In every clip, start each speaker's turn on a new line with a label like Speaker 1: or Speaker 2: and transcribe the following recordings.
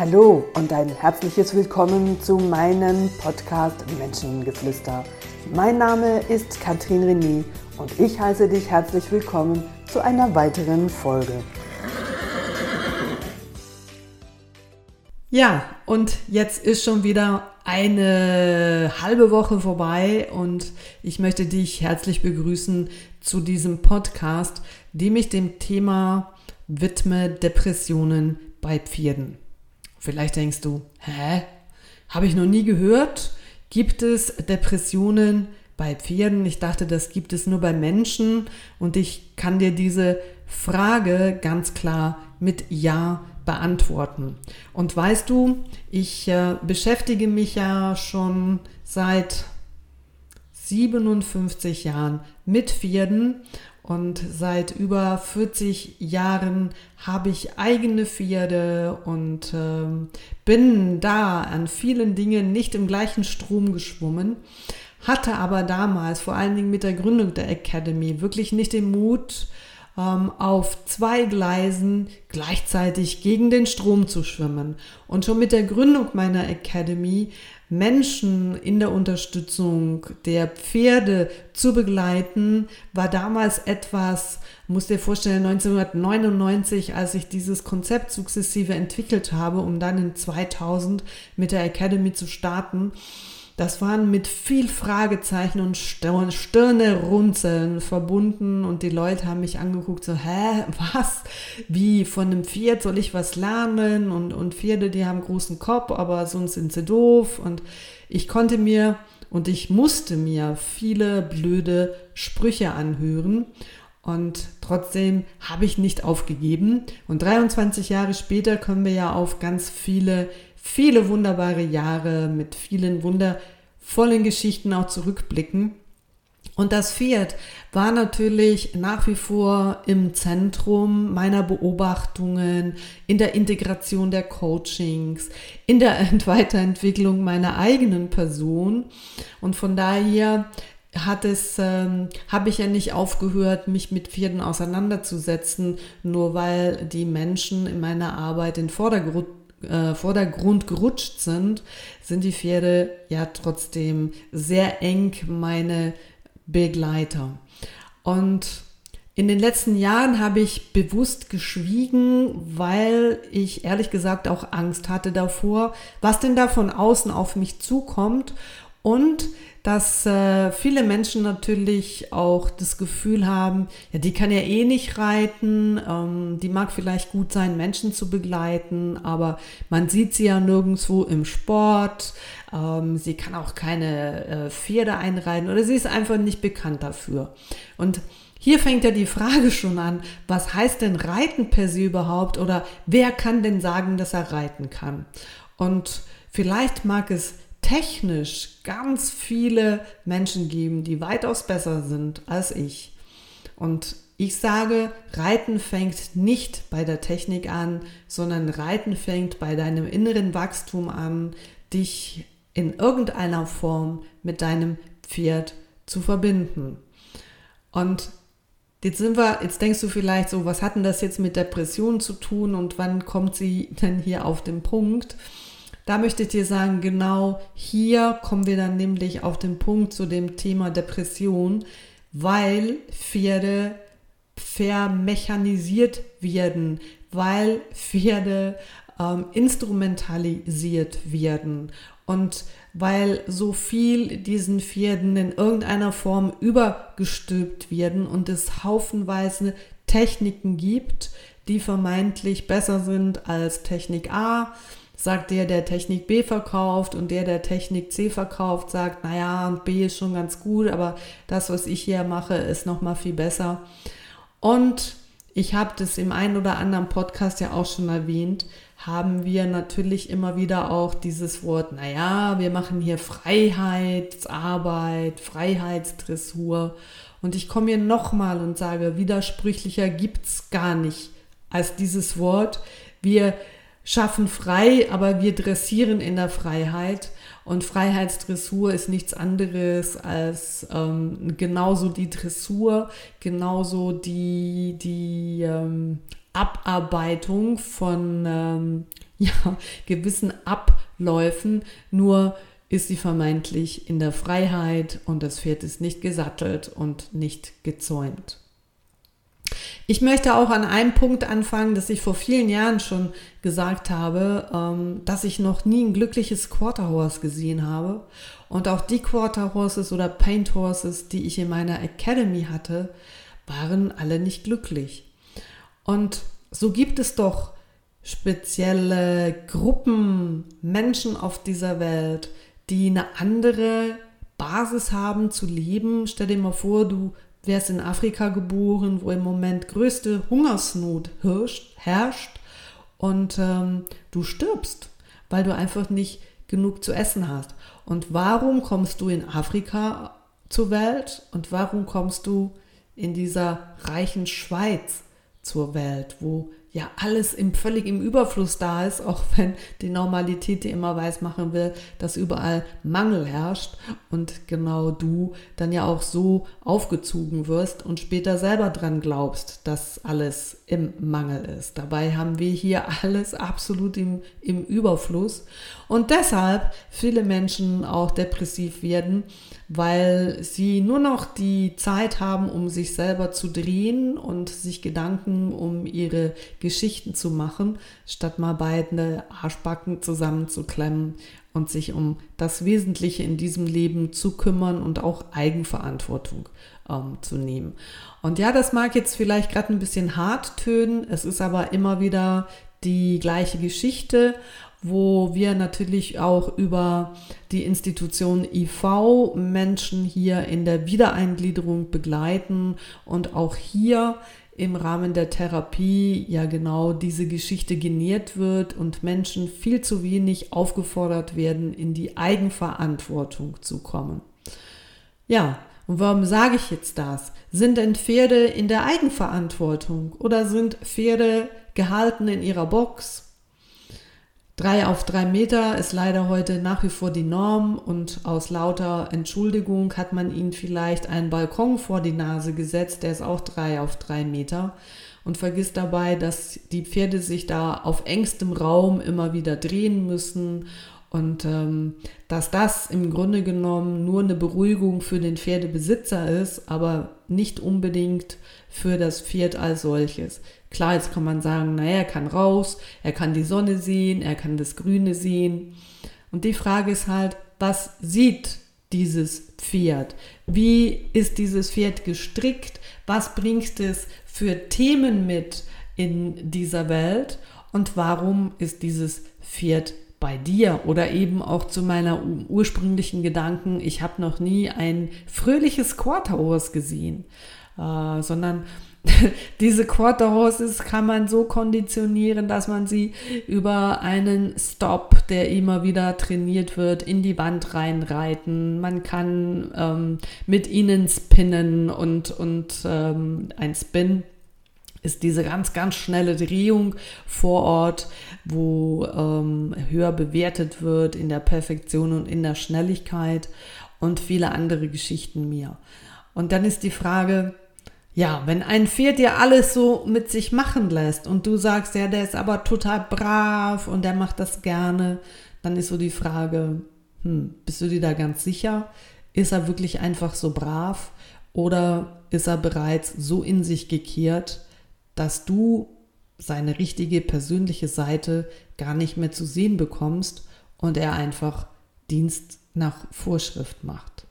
Speaker 1: Hallo und ein herzliches Willkommen zu meinem Podcast Menschengeflüster. Mein Name ist Katrin René und ich heiße dich herzlich willkommen zu einer weiteren Folge. Ja, und jetzt ist schon wieder eine halbe Woche vorbei und ich möchte dich herzlich begrüßen zu diesem Podcast, dem ich dem Thema widme Depressionen bei Pferden. Vielleicht denkst du, hä? Habe ich noch nie gehört? Gibt es Depressionen bei Pferden? Ich dachte, das gibt es nur bei Menschen und ich kann dir diese Frage ganz klar mit Ja beantworten. Und weißt du, ich äh, beschäftige mich ja schon seit 57 Jahren mit Pferden und seit über 40 Jahren habe ich eigene Pferde und äh, bin da an vielen Dingen nicht im gleichen Strom geschwommen, hatte aber damals, vor allen Dingen mit der Gründung der Academy, wirklich nicht den Mut, ähm, auf zwei Gleisen gleichzeitig gegen den Strom zu schwimmen. Und schon mit der Gründung meiner Academy Menschen in der Unterstützung der Pferde zu begleiten, war damals etwas, muss dir vorstellen, 1999, als ich dieses Konzept sukzessive entwickelt habe, um dann in 2000 mit der Academy zu starten das waren mit viel Fragezeichen und Stirne runzeln verbunden und die Leute haben mich angeguckt, so, hä, was? Wie von einem Pferd soll ich was lernen? Und, und Pferde, die haben großen Kopf, aber sonst sind sie doof. Und ich konnte mir und ich musste mir viele blöde Sprüche anhören. Und trotzdem habe ich nicht aufgegeben. Und 23 Jahre später können wir ja auf ganz viele viele wunderbare Jahre mit vielen wundervollen Geschichten auch zurückblicken. Und das Pferd war natürlich nach wie vor im Zentrum meiner Beobachtungen, in der Integration der Coachings, in der Weiterentwicklung meiner eigenen Person. Und von daher hat es, ähm, habe ich ja nicht aufgehört, mich mit Pferden auseinanderzusetzen, nur weil die Menschen in meiner Arbeit in Vordergrund äh, Vordergrund gerutscht sind, sind die Pferde ja trotzdem sehr eng meine Begleiter. Und in den letzten Jahren habe ich bewusst geschwiegen, weil ich ehrlich gesagt auch Angst hatte davor, was denn da von außen auf mich zukommt und dass äh, viele Menschen natürlich auch das Gefühl haben, ja, die kann ja eh nicht reiten, ähm, die mag vielleicht gut sein, Menschen zu begleiten, aber man sieht sie ja nirgendwo im Sport, ähm, sie kann auch keine äh, Pferde einreiten oder sie ist einfach nicht bekannt dafür. Und hier fängt ja die Frage schon an, was heißt denn Reiten per se überhaupt oder wer kann denn sagen, dass er reiten kann? Und vielleicht mag es technisch ganz viele Menschen geben, die weitaus besser sind als ich. Und ich sage, Reiten fängt nicht bei der Technik an, sondern Reiten fängt bei deinem inneren Wachstum an, dich in irgendeiner Form mit deinem Pferd zu verbinden. Und jetzt sind wir, jetzt denkst du vielleicht so, was hat denn das jetzt mit Depressionen zu tun und wann kommt sie denn hier auf den Punkt? Da möchte ich dir sagen, genau hier kommen wir dann nämlich auf den Punkt zu dem Thema Depression, weil Pferde vermechanisiert werden, weil Pferde ähm, instrumentalisiert werden und weil so viel diesen Pferden in irgendeiner Form übergestülpt werden und es haufenweise Techniken gibt, die vermeintlich besser sind als Technik A, sagt der, der Technik B verkauft und der, der Technik C verkauft, sagt, naja, B ist schon ganz gut, aber das, was ich hier mache, ist noch mal viel besser. Und ich habe das im einen oder anderen Podcast ja auch schon erwähnt, haben wir natürlich immer wieder auch dieses Wort, naja, wir machen hier Freiheitsarbeit, Freiheitsdressur. Und ich komme hier nochmal und sage, widersprüchlicher gibt es gar nicht als dieses Wort. Wir schaffen frei, aber wir dressieren in der Freiheit. Und Freiheitsdressur ist nichts anderes als ähm, genauso die Dressur, genauso die, die ähm, Abarbeitung von ähm, ja, gewissen Abläufen, nur ist sie vermeintlich in der Freiheit und das Pferd ist nicht gesattelt und nicht gezäumt. Ich möchte auch an einem Punkt anfangen, dass ich vor vielen Jahren schon gesagt habe, ähm, dass ich noch nie ein glückliches Quarter Horse gesehen habe. Und auch die Quarter Horses oder Paint Horses, die ich in meiner Academy hatte, waren alle nicht glücklich. Und so gibt es doch spezielle Gruppen Menschen auf dieser Welt, die eine andere Basis haben zu leben. Stell dir mal vor, du wärst in Afrika geboren, wo im Moment größte Hungersnot herrscht, herrscht und ähm, du stirbst, weil du einfach nicht genug zu essen hast. Und warum kommst du in Afrika zur Welt und warum kommst du in dieser reichen Schweiz zur Welt, wo ja alles im völlig im Überfluss da ist, auch wenn die Normalität dir immer weiß machen will, dass überall Mangel herrscht und genau du dann ja auch so aufgezogen wirst und später selber dran glaubst, dass alles im Mangel ist. Dabei haben wir hier alles absolut im, im Überfluss und deshalb viele Menschen auch depressiv werden, weil sie nur noch die Zeit haben, um sich selber zu drehen und sich Gedanken um ihre Geschichten zu machen, statt mal beide Arschbacken zusammenzuklemmen und sich um das Wesentliche in diesem Leben zu kümmern und auch Eigenverantwortung ähm, zu nehmen. Und ja, das mag jetzt vielleicht gerade ein bisschen hart tönen, es ist aber immer wieder die gleiche Geschichte wo wir natürlich auch über die Institution IV Menschen hier in der Wiedereingliederung begleiten und auch hier im Rahmen der Therapie ja genau diese Geschichte genährt wird und Menschen viel zu wenig aufgefordert werden, in die Eigenverantwortung zu kommen. Ja, und warum sage ich jetzt das? Sind denn Pferde in der Eigenverantwortung oder sind Pferde gehalten in ihrer Box Drei auf drei Meter ist leider heute nach wie vor die Norm und aus lauter Entschuldigung hat man ihnen vielleicht einen Balkon vor die Nase gesetzt, der ist auch drei auf drei Meter und vergisst dabei, dass die Pferde sich da auf engstem Raum immer wieder drehen müssen und ähm, dass das im Grunde genommen nur eine Beruhigung für den Pferdebesitzer ist, aber nicht unbedingt für das Pferd als solches. Klar, jetzt kann man sagen, naja, er kann raus, er kann die Sonne sehen, er kann das Grüne sehen. Und die Frage ist halt, was sieht dieses Pferd? Wie ist dieses Pferd gestrickt? Was bringt es für Themen mit in dieser Welt? Und warum ist dieses Pferd bei dir oder eben auch zu meiner ursprünglichen Gedanken, ich habe noch nie ein fröhliches Quarterhorse gesehen, äh, sondern diese Quarter Horses kann man so konditionieren, dass man sie über einen Stop, der immer wieder trainiert wird, in die Wand reinreiten. Man kann ähm, mit ihnen spinnen und, und ähm, ein Spin ist diese ganz, ganz schnelle Drehung vor Ort, wo ähm, höher bewertet wird in der Perfektion und in der Schnelligkeit und viele andere Geschichten mehr. Und dann ist die Frage, ja, wenn ein Pferd dir alles so mit sich machen lässt und du sagst, ja, der ist aber total brav und der macht das gerne, dann ist so die Frage, hm, bist du dir da ganz sicher? Ist er wirklich einfach so brav oder ist er bereits so in sich gekehrt, dass du seine richtige persönliche Seite gar nicht mehr zu sehen bekommst und er einfach Dienst nach Vorschrift macht?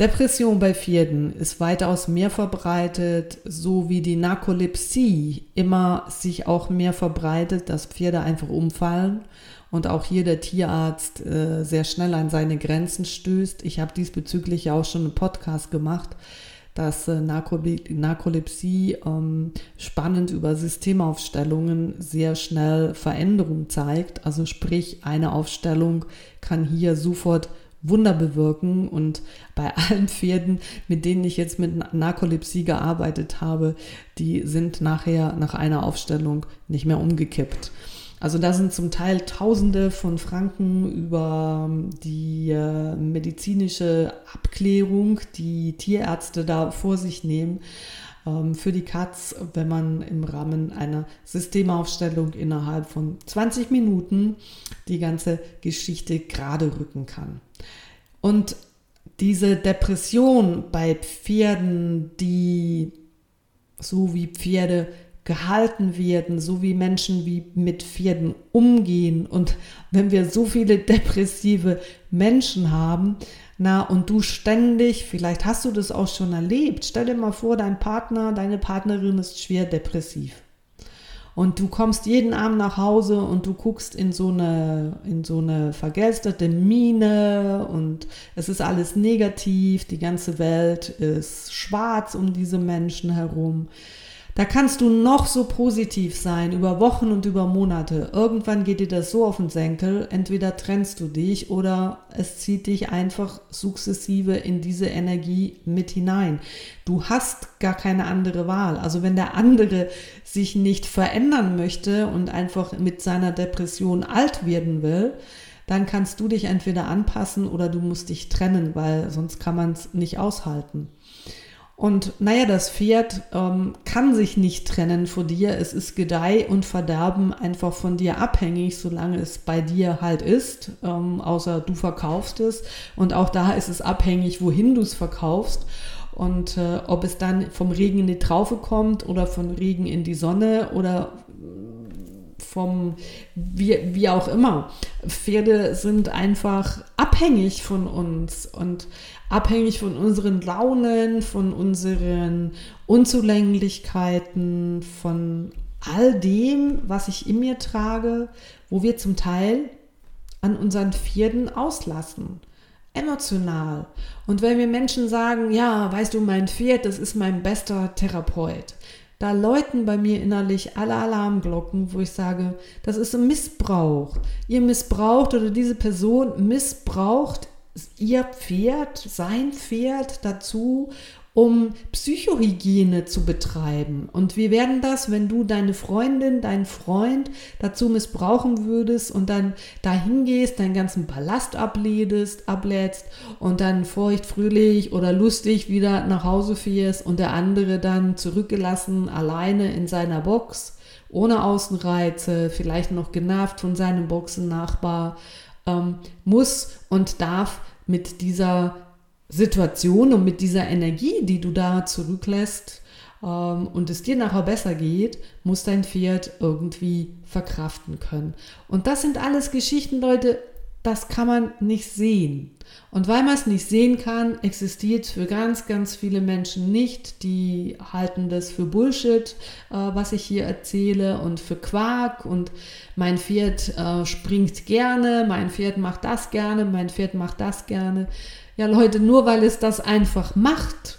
Speaker 1: Depression bei Pferden ist weitaus mehr verbreitet, so wie die Narkolepsie immer sich auch mehr verbreitet, dass Pferde einfach umfallen und auch hier der Tierarzt äh, sehr schnell an seine Grenzen stößt. Ich habe diesbezüglich ja auch schon einen Podcast gemacht, dass äh, Narkolepsie ähm, spannend über Systemaufstellungen sehr schnell Veränderungen zeigt. Also sprich, eine Aufstellung kann hier sofort Wunder bewirken. Und bei allen Pferden, mit denen ich jetzt mit Narkolepsie gearbeitet habe, die sind nachher nach einer Aufstellung nicht mehr umgekippt. Also da sind zum Teil Tausende von Franken über die äh, medizinische Abklärung, die Tierärzte da vor sich nehmen ähm, für die Katz, wenn man im Rahmen einer Systemaufstellung innerhalb von 20 Minuten die ganze Geschichte gerade rücken kann. Und diese Depression bei Pferden, die so wie Pferde gehalten werden, so wie Menschen wie mit Pferden umgehen. Und wenn wir so viele depressive Menschen haben, na, und du ständig, vielleicht hast du das auch schon erlebt, stell dir mal vor, dein Partner, deine Partnerin ist schwer depressiv. Und du kommst jeden Abend nach Hause und du guckst in so eine, in so eine vergelsterte Mine und es ist alles negativ, die ganze Welt ist schwarz um diese Menschen herum. Da kannst du noch so positiv sein, über Wochen und über Monate. Irgendwann geht dir das so auf den Senkel, entweder trennst du dich oder es zieht dich einfach sukzessive in diese Energie mit hinein. Du hast gar keine andere Wahl. Also wenn der andere sich nicht verändern möchte und einfach mit seiner Depression alt werden will, dann kannst du dich entweder anpassen oder du musst dich trennen, weil sonst kann man es nicht aushalten. Und naja, das Pferd ähm, kann sich nicht trennen von dir. Es ist Gedeih und Verderben einfach von dir abhängig, solange es bei dir halt ist, ähm, außer du verkaufst es. Und auch da ist es abhängig, wohin du es verkaufst. Und äh, ob es dann vom Regen in die Traufe kommt oder von Regen in die Sonne oder vom, wie, wie auch immer. Pferde sind einfach abhängig von uns und abhängig von unseren Launen, von unseren Unzulänglichkeiten, von all dem, was ich in mir trage, wo wir zum Teil an unseren Pferden auslassen. Emotional. Und wenn mir Menschen sagen, ja, weißt du, mein Pferd, das ist mein bester Therapeut, da läuten bei mir innerlich alle Alarmglocken, wo ich sage, das ist ein Missbrauch. Ihr missbraucht oder diese Person missbraucht ihr Pferd, sein Pferd dazu, um Psychohygiene zu betreiben. Und wie werden das, wenn du deine Freundin, deinen Freund dazu missbrauchen würdest und dann dahin gehst, deinen ganzen Ballast ablädest, ablädst und dann feucht, fröhlich oder lustig wieder nach Hause fährst und der andere dann zurückgelassen, alleine in seiner Box, ohne Außenreize, vielleicht noch genervt von seinem Boxennachbar, ähm, muss und darf mit dieser Situation und mit dieser Energie, die du da zurücklässt ähm, und es dir nachher besser geht, muss dein Pferd irgendwie verkraften können. Und das sind alles Geschichten, Leute, das kann man nicht sehen. Und weil man es nicht sehen kann, existiert für ganz, ganz viele Menschen nicht. Die halten das für Bullshit, äh, was ich hier erzähle, und für Quark. Und mein Pferd äh, springt gerne, mein Pferd macht das gerne, mein Pferd macht das gerne. Ja, Leute, nur weil es das einfach macht,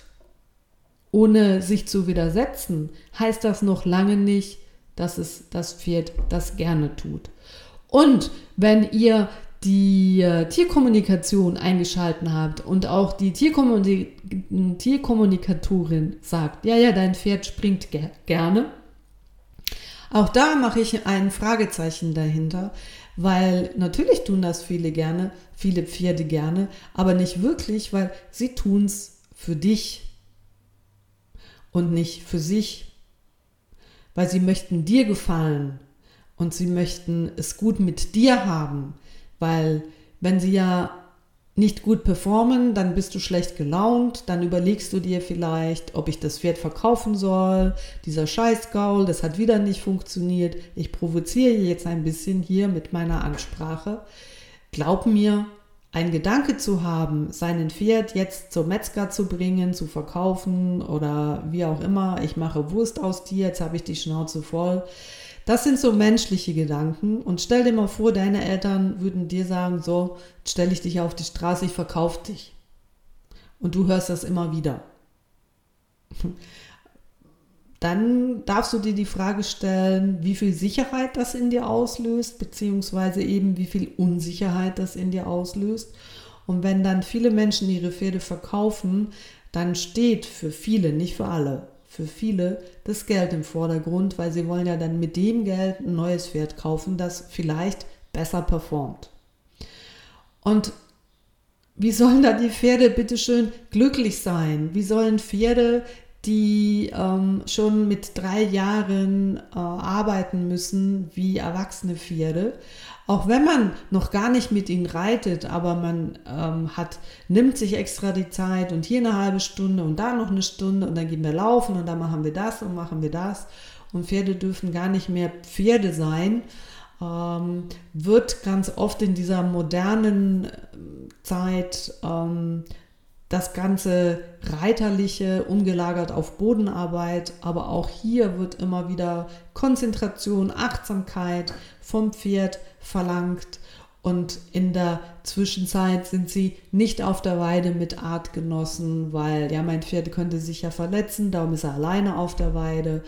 Speaker 1: ohne sich zu widersetzen, heißt das noch lange nicht, dass es das Pferd das gerne tut. Und wenn ihr die äh, Tierkommunikation eingeschalten habt und auch die Tierkommunik Tierkommunikatorin sagt, ja, ja, dein Pferd springt ger gerne, auch da mache ich ein Fragezeichen dahinter, weil natürlich tun das viele gerne, viele Pferde gerne, aber nicht wirklich, weil sie tun es für dich und nicht für sich, weil sie möchten dir gefallen und sie möchten es gut mit dir haben. Weil wenn sie ja nicht gut performen, dann bist du schlecht gelaunt, dann überlegst du dir vielleicht, ob ich das Pferd verkaufen soll. Dieser Scheißgaul, das hat wieder nicht funktioniert. Ich provoziere jetzt ein bisschen hier mit meiner Ansprache. Glaub mir, ein Gedanke zu haben, seinen Pferd jetzt zum Metzger zu bringen, zu verkaufen oder wie auch immer, ich mache Wurst aus dir, jetzt habe ich die Schnauze voll das sind so menschliche Gedanken. Und stell dir mal vor, deine Eltern würden dir sagen, so, stell ich dich auf die Straße, ich verkaufe dich. Und du hörst das immer wieder. Dann darfst du dir die Frage stellen, wie viel Sicherheit das in dir auslöst, beziehungsweise eben wie viel Unsicherheit das in dir auslöst. Und wenn dann viele Menschen ihre Pferde verkaufen, dann steht für viele, nicht für alle, für viele das Geld im Vordergrund, weil sie wollen ja dann mit dem Geld ein neues Pferd kaufen, das vielleicht besser performt. Und wie sollen da die Pferde bitteschön glücklich sein? Wie sollen Pferde, die ähm, schon mit drei Jahren äh, arbeiten müssen, wie erwachsene Pferde, auch wenn man noch gar nicht mit ihnen reitet, aber man ähm, hat, nimmt sich extra die Zeit und hier eine halbe Stunde und da noch eine Stunde und dann gehen wir laufen und dann machen wir das und machen wir das. Und Pferde dürfen gar nicht mehr Pferde sein, ähm, wird ganz oft in dieser modernen Zeit ähm, das ganze Reiterliche umgelagert auf Bodenarbeit, aber auch hier wird immer wieder Konzentration, Achtsamkeit vom Pferd verlangt und in der Zwischenzeit sind sie nicht auf der Weide mit Artgenossen, weil ja, mein Pferd könnte sich ja verletzen, darum ist er alleine auf der Weide.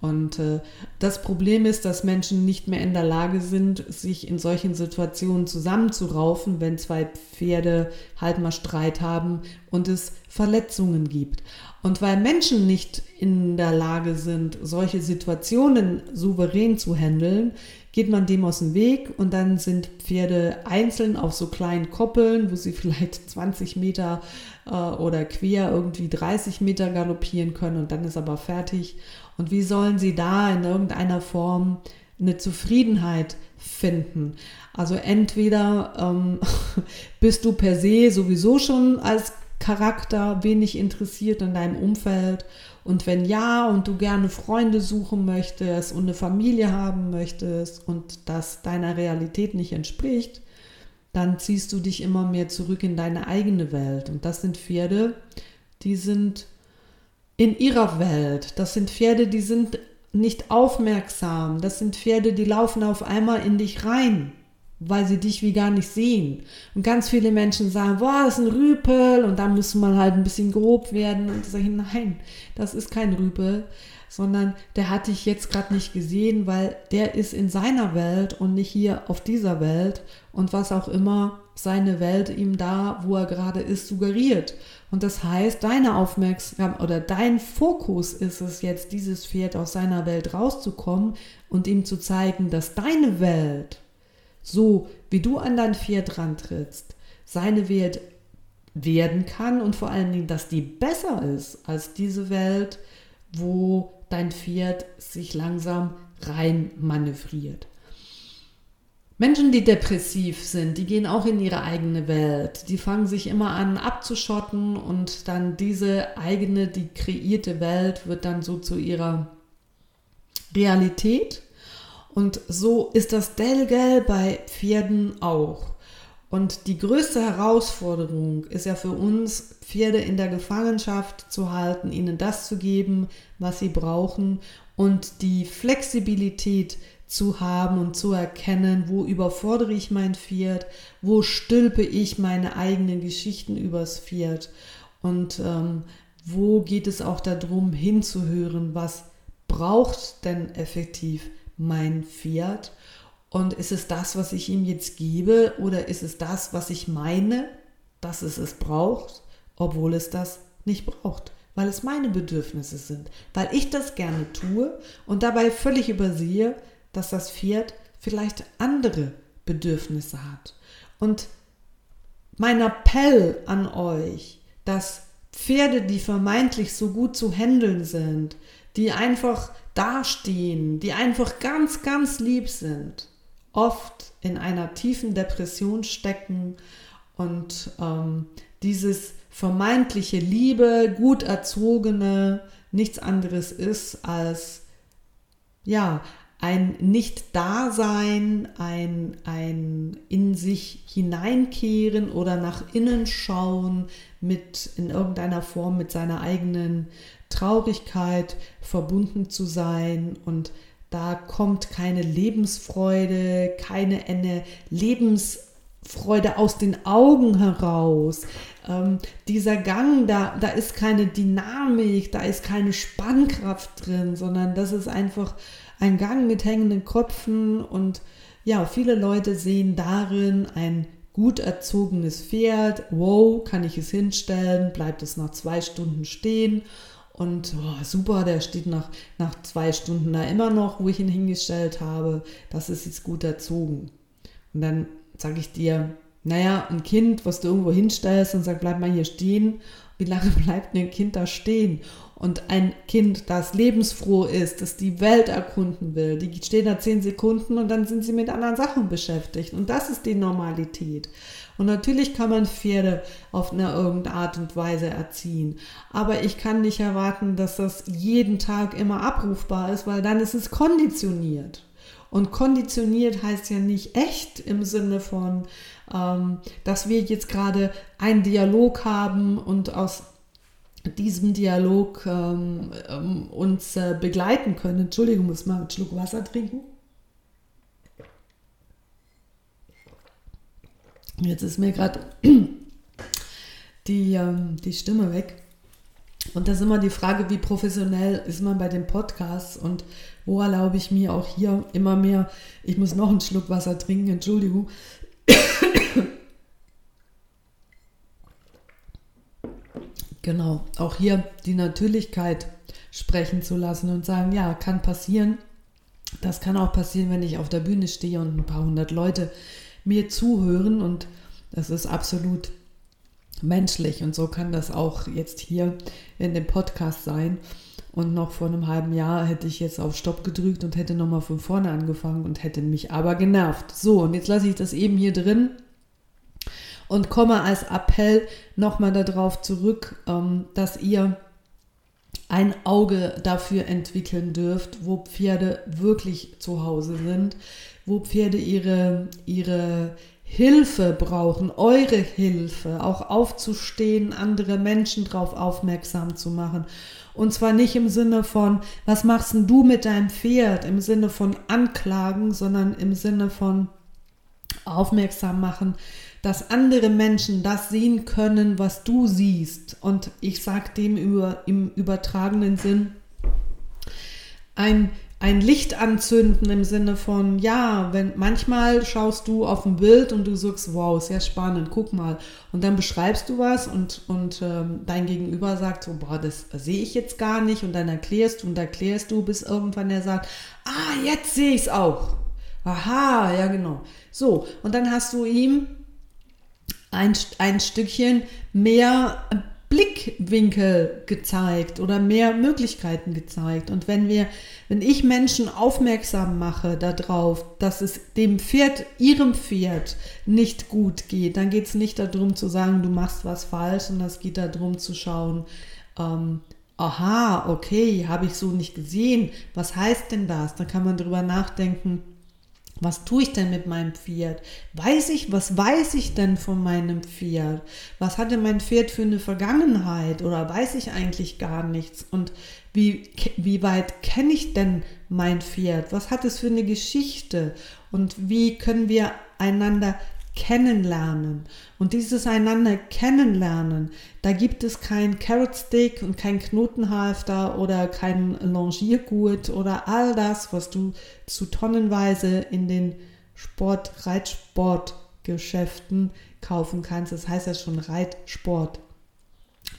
Speaker 1: Und äh, das Problem ist, dass Menschen nicht mehr in der Lage sind, sich in solchen Situationen zusammenzuraufen, wenn zwei Pferde halt mal Streit haben und es Verletzungen gibt. Und weil Menschen nicht in der Lage sind, solche Situationen souverän zu handeln, geht man dem aus dem Weg und dann sind Pferde einzeln auf so kleinen Koppeln, wo sie vielleicht 20 Meter äh, oder quer irgendwie 30 Meter galoppieren können und dann ist aber fertig. Und wie sollen sie da in irgendeiner Form eine Zufriedenheit finden? Also entweder ähm, bist du per se sowieso schon als Charakter wenig interessiert in deinem Umfeld und wenn ja und du gerne Freunde suchen möchtest und eine Familie haben möchtest und das deiner Realität nicht entspricht, dann ziehst du dich immer mehr zurück in deine eigene Welt. Und das sind Pferde, die sind in ihrer Welt. Das sind Pferde, die sind nicht aufmerksam. Das sind Pferde, die laufen auf einmal in dich rein weil sie dich wie gar nicht sehen. Und ganz viele Menschen sagen, boah, das ist ein Rüpel und da muss man halt ein bisschen grob werden. Und ich sage, nein, das ist kein Rüpel, sondern der hat dich jetzt gerade nicht gesehen, weil der ist in seiner Welt und nicht hier auf dieser Welt und was auch immer seine Welt ihm da, wo er gerade ist, suggeriert. Und das heißt, deine Aufmerksamkeit oder dein Fokus ist es jetzt, dieses Pferd aus seiner Welt rauszukommen und ihm zu zeigen, dass deine Welt so wie du an dein Pferd rantrittst, seine Welt werden kann und vor allen Dingen, dass die besser ist als diese Welt, wo dein Pferd sich langsam rein manövriert. Menschen, die depressiv sind, die gehen auch in ihre eigene Welt. Die fangen sich immer an abzuschotten und dann diese eigene, die kreierte Welt wird dann so zu ihrer Realität und so ist das Delgel bei Pferden auch. Und die größte Herausforderung ist ja für uns, Pferde in der Gefangenschaft zu halten, ihnen das zu geben, was sie brauchen und die Flexibilität zu haben und zu erkennen, wo überfordere ich mein Pferd, wo stülpe ich meine eigenen Geschichten übers Pferd und ähm, wo geht es auch darum hinzuhören, was braucht denn effektiv mein Pferd? Und ist es das, was ich ihm jetzt gebe oder ist es das, was ich meine, dass es es braucht, obwohl es das nicht braucht? Weil es meine Bedürfnisse sind, weil ich das gerne tue und dabei völlig übersehe, dass das Pferd vielleicht andere Bedürfnisse hat. Und mein Appell an euch, dass Pferde, die vermeintlich so gut zu handeln sind, die einfach dastehen, die einfach ganz, ganz lieb sind, oft in einer tiefen Depression stecken und ähm, dieses vermeintliche Liebe, gut erzogene, nichts anderes ist als ja, ein Nicht-Dasein, ein, ein in sich hineinkehren oder nach innen schauen mit in irgendeiner Form mit seiner eigenen Traurigkeit verbunden zu sein und da kommt keine Lebensfreude, keine eine Lebensfreude aus den Augen heraus. Ähm, dieser Gang, da, da ist keine Dynamik, da ist keine Spannkraft drin, sondern das ist einfach ein Gang mit hängenden Köpfen und ja, viele Leute sehen darin ein gut erzogenes Pferd. Wow, kann ich es hinstellen? Bleibt es nach zwei Stunden stehen? Und oh, super, der steht nach, nach zwei Stunden da immer noch, wo ich ihn hingestellt habe. Das ist jetzt gut erzogen. Und dann sage ich dir, naja, ein Kind, was du irgendwo hinstellst und sagst, bleib mal hier stehen, wie lange bleibt ein Kind da stehen? Und ein Kind, das lebensfroh ist, das die Welt erkunden will, die stehen da zehn Sekunden und dann sind sie mit anderen Sachen beschäftigt. Und das ist die Normalität. Und natürlich kann man Pferde auf eine irgendeine Art und Weise erziehen. Aber ich kann nicht erwarten, dass das jeden Tag immer abrufbar ist, weil dann ist es konditioniert. Und konditioniert heißt ja nicht echt im Sinne von, dass wir jetzt gerade einen Dialog haben und aus diesem Dialog ähm, ähm uns äh, begleiten können. Entschuldigung, muss mal einen Schluck Wasser trinken. Jetzt ist mir gerade die, ähm, die Stimme weg. Und das ist immer die Frage, wie professionell ist man bei den Podcasts und wo erlaube ich mir auch hier immer mehr, ich muss noch einen Schluck Wasser trinken, Entschuldigung. Genau, auch hier die Natürlichkeit sprechen zu lassen und sagen, ja, kann passieren. Das kann auch passieren, wenn ich auf der Bühne stehe und ein paar hundert Leute mir zuhören und das ist absolut menschlich und so kann das auch jetzt hier in dem Podcast sein. Und noch vor einem halben Jahr hätte ich jetzt auf Stopp gedrückt und hätte nochmal von vorne angefangen und hätte mich aber genervt. So, und jetzt lasse ich das eben hier drin und komme als Appell nochmal darauf zurück, ähm, dass ihr ein Auge dafür entwickeln dürft, wo Pferde wirklich zu Hause sind, wo Pferde ihre, ihre Hilfe brauchen, eure Hilfe, auch aufzustehen, andere Menschen darauf aufmerksam zu machen. Und zwar nicht im Sinne von, was machst denn du mit deinem Pferd, im Sinne von Anklagen, sondern im Sinne von aufmerksam machen, dass andere Menschen das sehen können, was du siehst. Und ich sage dem über, im übertragenen Sinn, ein ein Licht anzünden im Sinne von, ja, wenn manchmal schaust du auf ein Bild und du sagst, wow, sehr spannend, guck mal. Und dann beschreibst du was und, und ähm, dein Gegenüber sagt so, boah, das sehe ich jetzt gar nicht. Und dann erklärst du und erklärst du, bis irgendwann er sagt, ah, jetzt sehe ich es auch. Aha, ja genau. So, und dann hast du ihm ein, ein Stückchen mehr Blickwinkel gezeigt oder mehr Möglichkeiten gezeigt. Und wenn wir, wenn ich Menschen aufmerksam mache darauf, dass es dem Pferd, ihrem Pferd nicht gut geht, dann geht es nicht darum zu sagen, du machst was falsch, sondern es geht darum zu schauen, ähm, aha, okay, habe ich so nicht gesehen. Was heißt denn das? Dann kann man darüber nachdenken, was tue ich denn mit meinem Pferd? Weiß ich, was weiß ich denn von meinem Pferd? Was hatte mein Pferd für eine Vergangenheit oder weiß ich eigentlich gar nichts? Und wie, wie weit kenne ich denn mein Pferd? Was hat es für eine Geschichte? Und wie können wir einander kennenlernen. Und dieses einander kennenlernen, da gibt es kein Carrot Stick und kein Knotenhalfter oder kein Longiergurt oder all das, was du zu tonnenweise in den Sport, Reitsportgeschäften kaufen kannst. Das heißt ja schon Reitsport.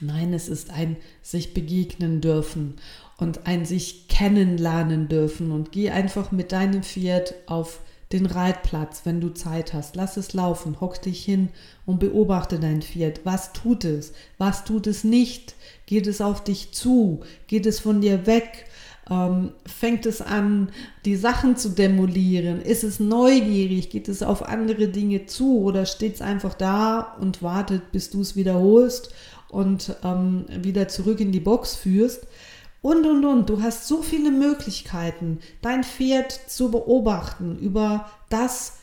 Speaker 1: Nein, es ist ein sich begegnen dürfen und ein sich kennenlernen dürfen und geh einfach mit deinem Pferd auf den Reitplatz, wenn du Zeit hast. Lass es laufen, hock dich hin und beobachte dein Pferd. Was tut es? Was tut es nicht? Geht es auf dich zu? Geht es von dir weg? Ähm, fängt es an, die Sachen zu demolieren? Ist es neugierig? Geht es auf andere Dinge zu? Oder steht es einfach da und wartet, bis du es wiederholst und ähm, wieder zurück in die Box führst? Und, und, und. Du hast so viele Möglichkeiten, dein Pferd zu beobachten über das,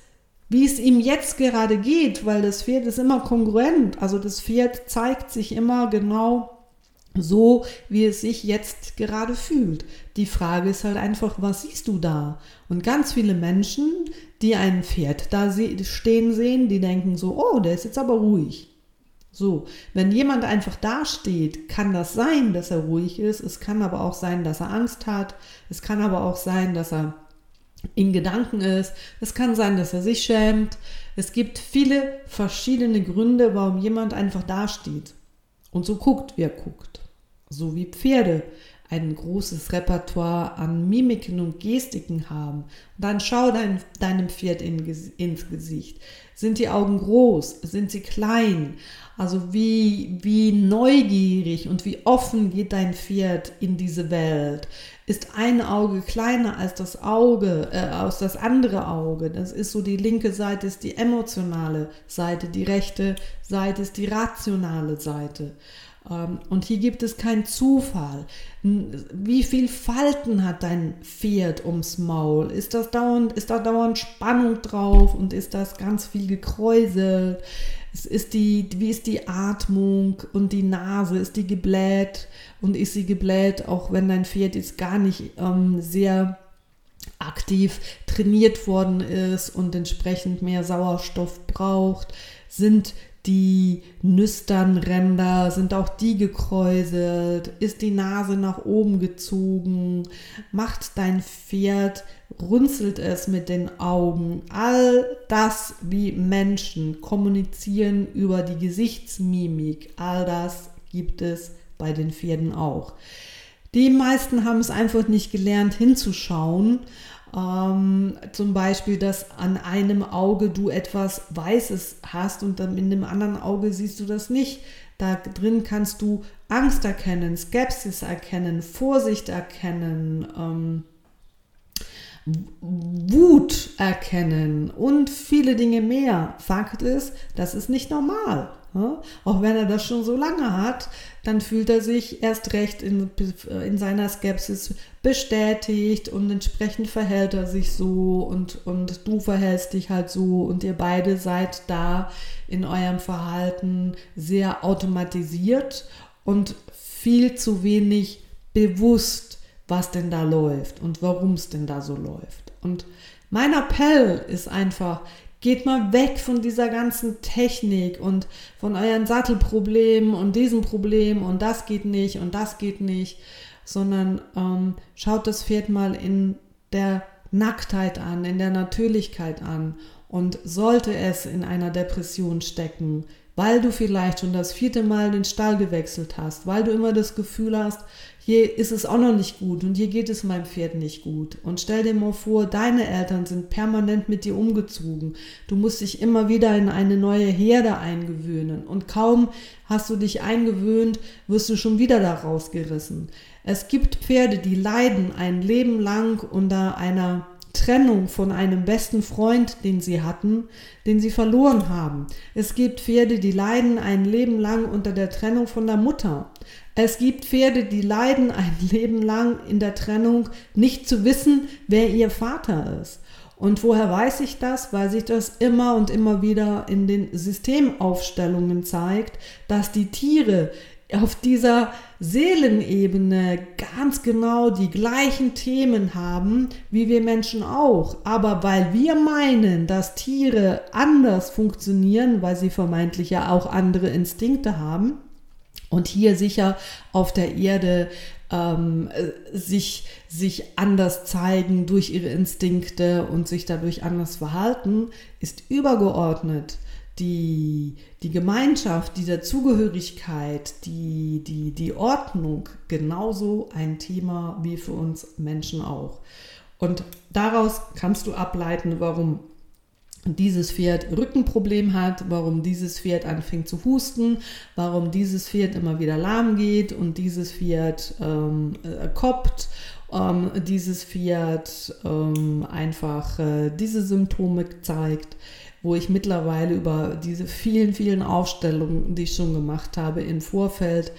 Speaker 1: wie es ihm jetzt gerade geht, weil das Pferd ist immer kongruent. Also das Pferd zeigt sich immer genau so, wie es sich jetzt gerade fühlt. Die Frage ist halt einfach, was siehst du da? Und ganz viele Menschen, die ein Pferd da stehen sehen, die denken so, oh, der ist jetzt aber ruhig. So, wenn jemand einfach dasteht, kann das sein, dass er ruhig ist. Es kann aber auch sein, dass er Angst hat. Es kann aber auch sein, dass er in Gedanken ist. Es kann sein, dass er sich schämt. Es gibt viele verschiedene Gründe, warum jemand einfach dasteht und so guckt, wie er guckt. so wie Pferde ein großes Repertoire an Mimiken und Gestiken haben. Dann schau dein, deinem Pferd in, ins Gesicht. Sind die Augen groß? Sind sie klein? Also wie, wie neugierig und wie offen geht dein Pferd in diese Welt? Ist ein Auge kleiner als das Auge, äh, als das andere Auge? Das ist so die linke Seite ist die emotionale Seite, die rechte Seite ist die rationale Seite. Ähm, und hier gibt es keinen Zufall. Wie viel Falten hat dein Pferd ums Maul? Ist das dauernd, ist da dauernd Spannung drauf und ist das ganz viel gekräuselt? Ist die, wie ist die Atmung und die Nase? Ist die gebläht? Und ist sie gebläht, auch wenn dein Pferd jetzt gar nicht ähm, sehr aktiv trainiert worden ist und entsprechend mehr Sauerstoff braucht? Sind die Nüsternränder, sind auch die gekräuselt? Ist die Nase nach oben gezogen? Macht dein Pferd, runzelt es mit den Augen? All das, wie Menschen kommunizieren über die Gesichtsmimik, all das gibt es bei den Pferden auch. Die meisten haben es einfach nicht gelernt hinzuschauen ähm, zum Beispiel, dass an einem Auge du etwas Weißes hast und dann in dem anderen Auge siehst du das nicht. Da drin kannst du Angst erkennen, Skepsis erkennen, Vorsicht erkennen, ähm, Wut erkennen und viele Dinge mehr. Fakt ist, das ist nicht normal. Ja? Auch wenn er das schon so lange hat, dann fühlt er sich erst recht in, in seiner Skepsis bestätigt und entsprechend verhält er sich so und, und du verhältst dich halt so und ihr beide seid da in eurem Verhalten sehr automatisiert und viel zu wenig bewusst, was denn da läuft und warum es denn da so läuft. Und mein Appell ist einfach, Geht mal weg von dieser ganzen Technik und von euren Sattelproblemen und diesem Problem und das geht nicht und das geht nicht, sondern ähm, schaut das Pferd mal in der Nacktheit an, in der Natürlichkeit an. Und sollte es in einer Depression stecken, weil du vielleicht schon das vierte Mal den Stall gewechselt hast, weil du immer das Gefühl hast, hier ist es auch noch nicht gut und hier geht es meinem Pferd nicht gut. Und stell dir mal vor, deine Eltern sind permanent mit dir umgezogen. Du musst dich immer wieder in eine neue Herde eingewöhnen und kaum hast du dich eingewöhnt, wirst du schon wieder da rausgerissen. Es gibt Pferde, die leiden ein Leben lang unter einer Trennung von einem besten Freund, den sie hatten, den sie verloren haben. Es gibt Pferde, die leiden ein Leben lang unter der Trennung von der Mutter. Es gibt Pferde, die leiden ein Leben lang in der Trennung, nicht zu wissen, wer ihr Vater ist. Und woher weiß ich das? Weil sich das immer und immer wieder in den Systemaufstellungen zeigt, dass die Tiere auf dieser Seelenebene ganz genau die gleichen Themen haben, wie wir Menschen auch. Aber weil wir meinen, dass Tiere anders funktionieren, weil sie vermeintlich ja auch andere Instinkte haben, und hier sicher auf der Erde ähm, sich, sich anders zeigen durch ihre Instinkte und sich dadurch anders verhalten, ist übergeordnet die, die Gemeinschaft, die Dazugehörigkeit, die, die, die Ordnung genauso ein Thema wie für uns Menschen auch. Und daraus kannst du ableiten, warum dieses Pferd Rückenproblem hat, warum dieses Pferd anfängt zu husten, warum dieses Pferd immer wieder lahm geht und dieses Pferd ähm, äh, koppt, ähm, dieses Pferd ähm, einfach äh, diese Symptome zeigt wo ich mittlerweile über diese vielen, vielen Aufstellungen, die ich schon gemacht habe, im Vorfeld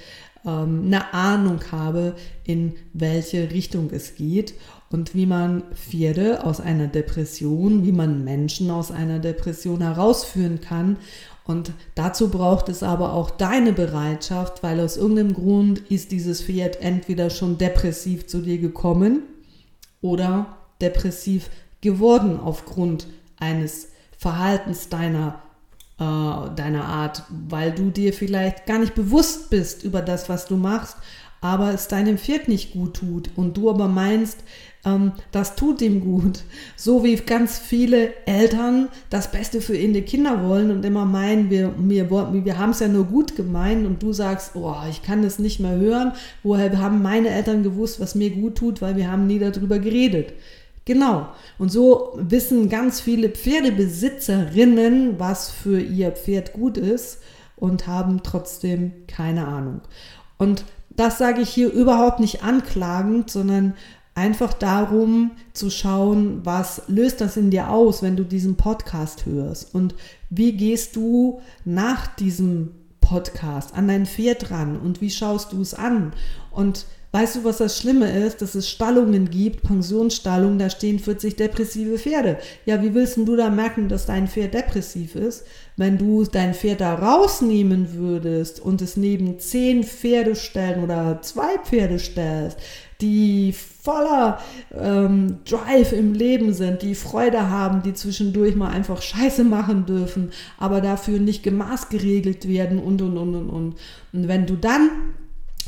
Speaker 1: ähm, eine Ahnung habe, in welche Richtung es geht und wie man Pferde aus einer Depression, wie man Menschen aus einer Depression herausführen kann. Und dazu braucht es aber auch deine Bereitschaft, weil aus irgendeinem Grund ist dieses Pferd entweder schon depressiv zu dir gekommen oder depressiv geworden aufgrund eines Verhaltens deiner, äh, deiner Art, weil du dir vielleicht gar nicht bewusst bist über das, was du machst, aber es deinem Pferd nicht gut tut und du aber meinst, ähm, das tut ihm gut. So wie ganz viele Eltern das Beste für ihre Kinder wollen und immer meinen, wir, wir, wir haben es ja nur gut gemeint und du sagst, oh, ich kann das nicht mehr hören. Woher haben meine Eltern gewusst, was mir gut tut, weil wir haben nie darüber geredet. Genau. Und so wissen ganz viele Pferdebesitzerinnen, was für ihr Pferd gut ist und haben trotzdem keine Ahnung. Und das sage ich hier überhaupt nicht anklagend, sondern einfach darum zu schauen, was löst das in dir aus, wenn du diesen Podcast hörst und wie gehst du nach diesem Podcast an dein Pferd ran und wie schaust du es an und Weißt du, was das Schlimme ist? Dass es Stallungen gibt, Pensionsstallungen, da stehen 40 depressive Pferde. Ja, wie willst du da merken, dass dein Pferd depressiv ist, wenn du dein Pferd da rausnehmen würdest und es neben 10 Pferde stellen oder zwei Pferde stellst, die voller ähm, Drive im Leben sind, die Freude haben, die zwischendurch mal einfach Scheiße machen dürfen, aber dafür nicht gemaßgeregelt werden und und und und und. Und wenn du dann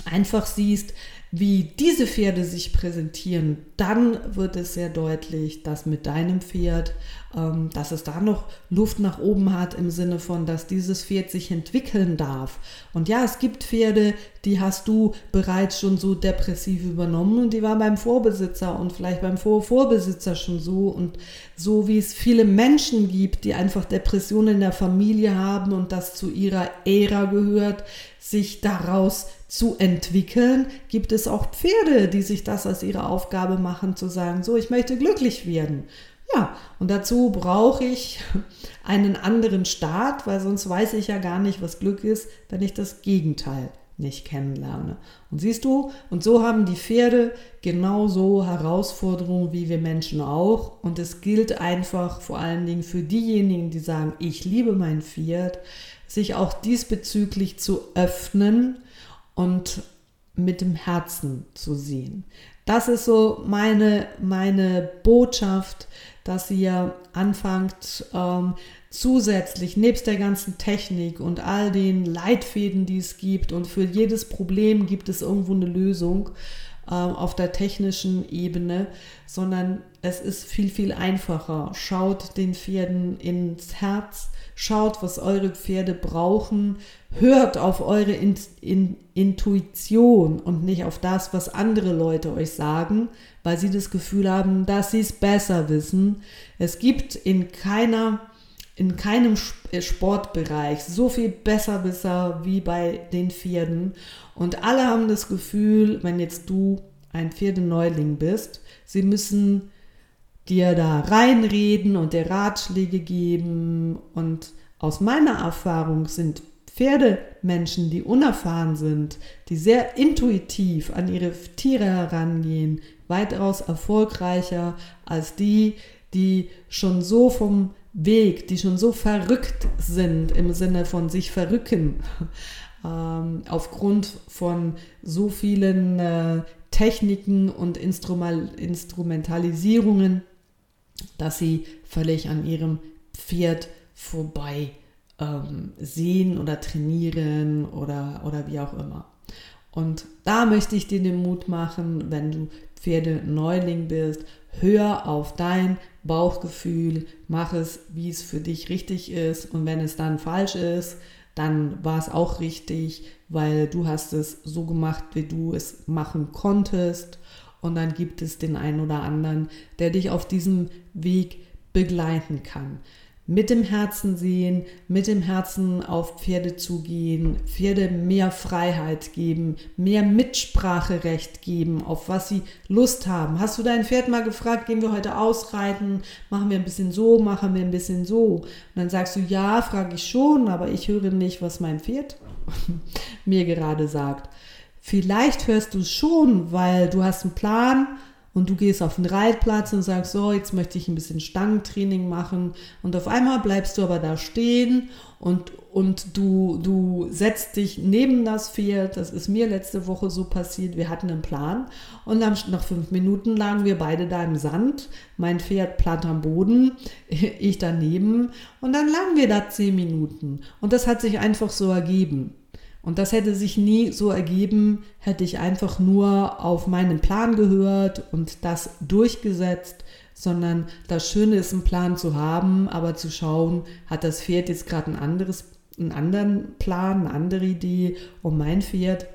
Speaker 1: einfach siehst, wie diese Pferde sich präsentieren, dann wird es sehr deutlich, dass mit deinem Pferd, ähm, dass es da noch Luft nach oben hat im Sinne von, dass dieses Pferd sich entwickeln darf. Und ja, es gibt Pferde, die hast du bereits schon so depressiv übernommen und die war beim Vorbesitzer und vielleicht beim Vor Vorbesitzer schon so und so wie es viele Menschen gibt, die einfach Depressionen in der Familie haben und das zu ihrer Ära gehört, sich daraus zu entwickeln, gibt es auch Pferde, die sich das als ihre Aufgabe machen, zu sagen, so, ich möchte glücklich werden. Ja, und dazu brauche ich einen anderen Start, weil sonst weiß ich ja gar nicht, was Glück ist, wenn ich das Gegenteil nicht kennenlerne. Und siehst du, und so haben die Pferde genauso Herausforderungen wie wir Menschen auch. Und es gilt einfach vor allen Dingen für diejenigen, die sagen, ich liebe mein Pferd, sich auch diesbezüglich zu öffnen und mit dem Herzen zu sehen. Das ist so meine, meine Botschaft, dass ihr anfangt, ähm, zusätzlich, nebst der ganzen Technik und all den Leitfäden, die es gibt, und für jedes Problem gibt es irgendwo eine Lösung auf der technischen Ebene, sondern es ist viel, viel einfacher. Schaut den Pferden ins Herz, schaut, was eure Pferde brauchen, hört auf eure in in Intuition und nicht auf das, was andere Leute euch sagen, weil sie das Gefühl haben, dass sie es besser wissen. Es gibt in keiner in keinem äh, Sportbereich so viel Besserwisser wie bei den Pferden. Und alle haben das Gefühl, wenn jetzt du ein Pferdeneuling bist, sie müssen dir da reinreden und dir Ratschläge geben. Und aus meiner Erfahrung sind Pferdemenschen, die unerfahren sind, die sehr intuitiv an ihre Tiere herangehen, weitaus erfolgreicher als die, die schon so vom Weg, die schon so verrückt sind im Sinne von sich verrücken, ähm, aufgrund von so vielen äh, Techniken und Instrumentalisierungen, dass sie völlig an ihrem Pferd vorbei ähm, sehen oder trainieren oder, oder wie auch immer. Und da möchte ich dir den Mut machen, wenn du Pferde-Neuling bist, hör auf dein Bauchgefühl, mach es, wie es für dich richtig ist. Und wenn es dann falsch ist, dann war es auch richtig, weil du hast es so gemacht, wie du es machen konntest. Und dann gibt es den einen oder anderen, der dich auf diesem Weg begleiten kann mit dem Herzen sehen, mit dem Herzen auf Pferde zugehen, Pferde mehr Freiheit geben, mehr Mitspracherecht geben, auf was sie Lust haben. Hast du dein Pferd mal gefragt, gehen wir heute ausreiten, machen wir ein bisschen so, machen wir ein bisschen so. Und dann sagst du, ja, frage ich schon, aber ich höre nicht, was mein Pferd mir gerade sagt. Vielleicht hörst du es schon, weil du hast einen Plan, und du gehst auf den Reitplatz und sagst, so, jetzt möchte ich ein bisschen Stangentraining machen. Und auf einmal bleibst du aber da stehen und, und du, du setzt dich neben das Pferd, das ist mir letzte Woche so passiert, wir hatten einen Plan. Und dann nach fünf Minuten lagen wir beide da im Sand, mein Pferd platt am Boden, ich daneben. Und dann lagen wir da zehn Minuten. Und das hat sich einfach so ergeben Und das hätte sich nie so ergeben, hätte ich einfach nur auf meinen Plan gehört und das durchgesetzt, sondern das Schöne ist, einen Plan zu haben, aber zu schauen, hat das Pferd jetzt gerade ein anderes, einen anderen Plan, eine andere Idee und mein Pferd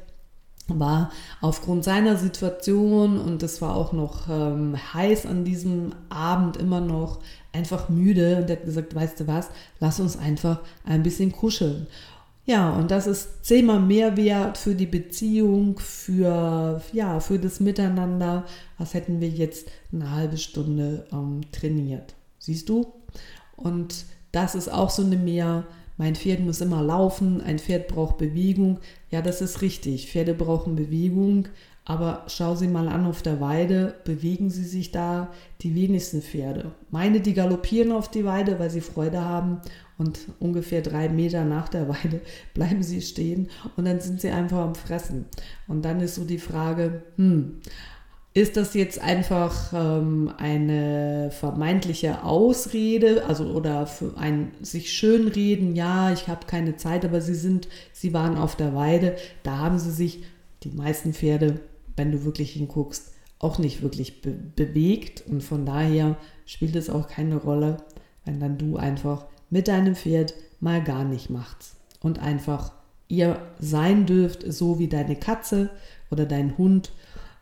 Speaker 1: war aufgrund seiner Situation und es war auch noch ähm, heiß an diesem Abend immer noch einfach müde und er hat gesagt, weißt du was, lass uns einfach ein bisschen kuscheln. Ja, und das ist zehnmal mehr wert für die Beziehung, für, ja, für das Miteinander, als hätten wir jetzt eine halbe Stunde ähm, trainiert. Siehst du? Und das ist auch so eine mehr, mein Pferd muss immer laufen, ein Pferd braucht Bewegung. Ja, das ist richtig. Pferde brauchen Bewegung, aber schau sie mal an auf der Weide, bewegen sie sich da die wenigsten Pferde. Meine, die galoppieren auf die Weide, weil sie Freude haben und ungefähr drei Meter nach der Weide bleiben sie stehen und dann sind sie einfach am Fressen. Und dann ist so die Frage, hm, ist das jetzt einfach ähm, eine vermeintliche Ausrede, also oder für ein sich schönreden, ja, ich habe keine Zeit, aber sie sind, sie waren auf der Weide, da haben sie sich, die meisten Pferde, wenn du wirklich hinguckst, auch nicht wirklich be bewegt und von daher spielt es auch keine Rolle, wenn dann du einfach mit deinem Pferd mal gar nicht machst und einfach ihr sein dürft, so wie deine Katze oder dein Hund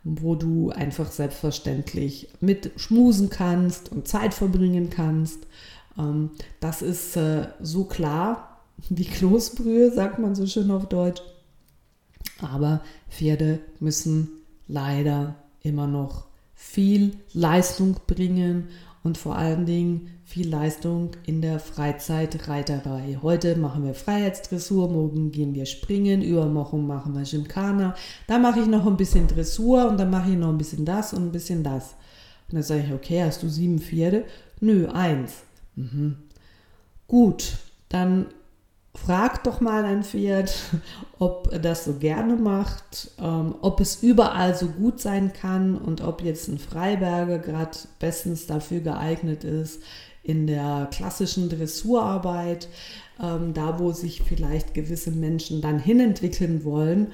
Speaker 1: wo du einfach selbstverständlich mit schmusen kannst und Zeit verbringen kannst. Ähm, das ist äh, so klar wie Kloßbrühe, sagt man so schön auf Deutsch. Aber Pferde müssen leider immer noch viel Leistung bringen und vor allen Dingen viel Leistung in der Freizeitreiterei. Heute machen wir Freiheitsdressur, morgen gehen wir springen, übermorgen machen wir Gymkhana. Da mache ich noch ein bisschen Dressur und dann mache ich noch ein bisschen das und ein bisschen das. Und dann sage ich, okay, hast du sieben Pferde? Nö, eins. Mhm. Gut, dann frag doch mal ein Pferd, ob er das so gerne macht, ähm, ob es überall so gut sein kann und ob jetzt ein Freiberger gerade bestens dafür geeignet ist in der klassischen Dressurarbeit, ähm, da wo sich vielleicht gewisse Menschen dann hinentwickeln wollen.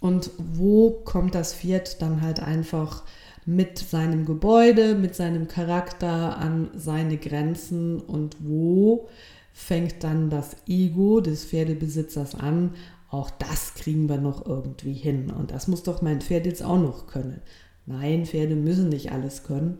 Speaker 1: Und wo kommt das Pferd dann halt einfach mit seinem Gebäude, mit seinem Charakter an seine Grenzen und wo fängt dann das Ego des Pferdebesitzers an. Auch das kriegen wir noch irgendwie hin. Und das muss doch mein Pferd jetzt auch noch können. Nein, Pferde müssen nicht alles können,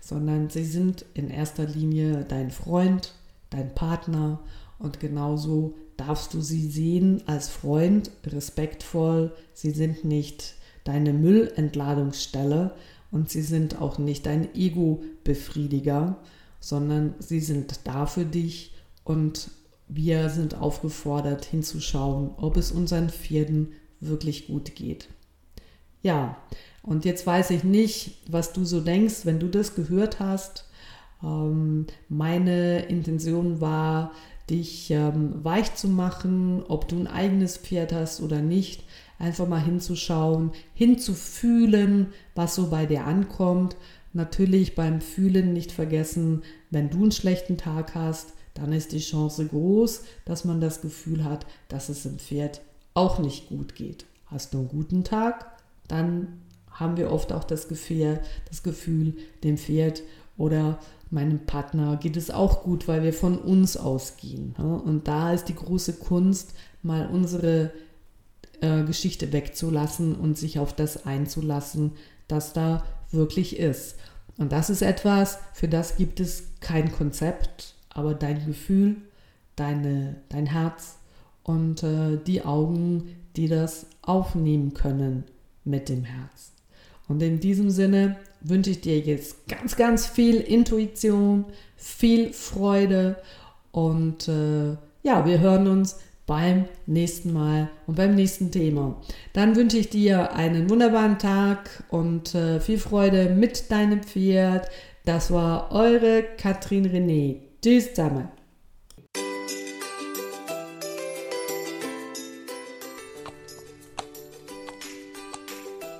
Speaker 1: sondern sie sind in erster Linie dein Freund, dein Partner und genauso darfst du sie sehen als Freund, respektvoll. Sie sind nicht deine Müllentladungsstelle und sie sind auch nicht dein Ego-Befriediger, sondern sie sind da für dich und wir sind aufgefordert hinzuschauen, ob es unseren Pferden wirklich gut geht. Ja, und jetzt weiß ich nicht, was du so denkst, wenn du das gehört hast. Ähm, meine Intention war, dich ähm, weich zu machen, ob du ein eigenes Pferd hast oder nicht. Einfach mal hinzuschauen, hinzufühlen, was so bei dir ankommt. Natürlich beim Fühlen nicht vergessen, wenn du einen schlechten Tag hast, dann ist die Chance groß, dass man das Gefühl hat, dass es dem Pferd auch nicht gut geht. Hast du einen guten Tag, dann haben wir oft auch das Gefühl, das Gefühl dem Pferd oder meinem Partner geht es auch gut, weil wir von uns ausgehen. Und da ist die große Kunst, mal unsere äh, Geschichte wegzulassen und sich auf das einzulassen, das da wirklich ist. Und das ist etwas, für das gibt es kein Konzept, aber dein Gefühl, deine, dein Herz und äh, die Augen, die das aufnehmen können mit dem Herz. Und in diesem Sinne wünsche ich dir jetzt ganz, ganz viel Intuition, viel Freude und äh, ja, wir hören uns beim nächsten Mal und beim nächsten Thema. Dann wünsche ich dir einen wunderbaren Tag und äh, viel Freude mit deinem Pferd. Das war eure Katrin René. Tschüss zusammen.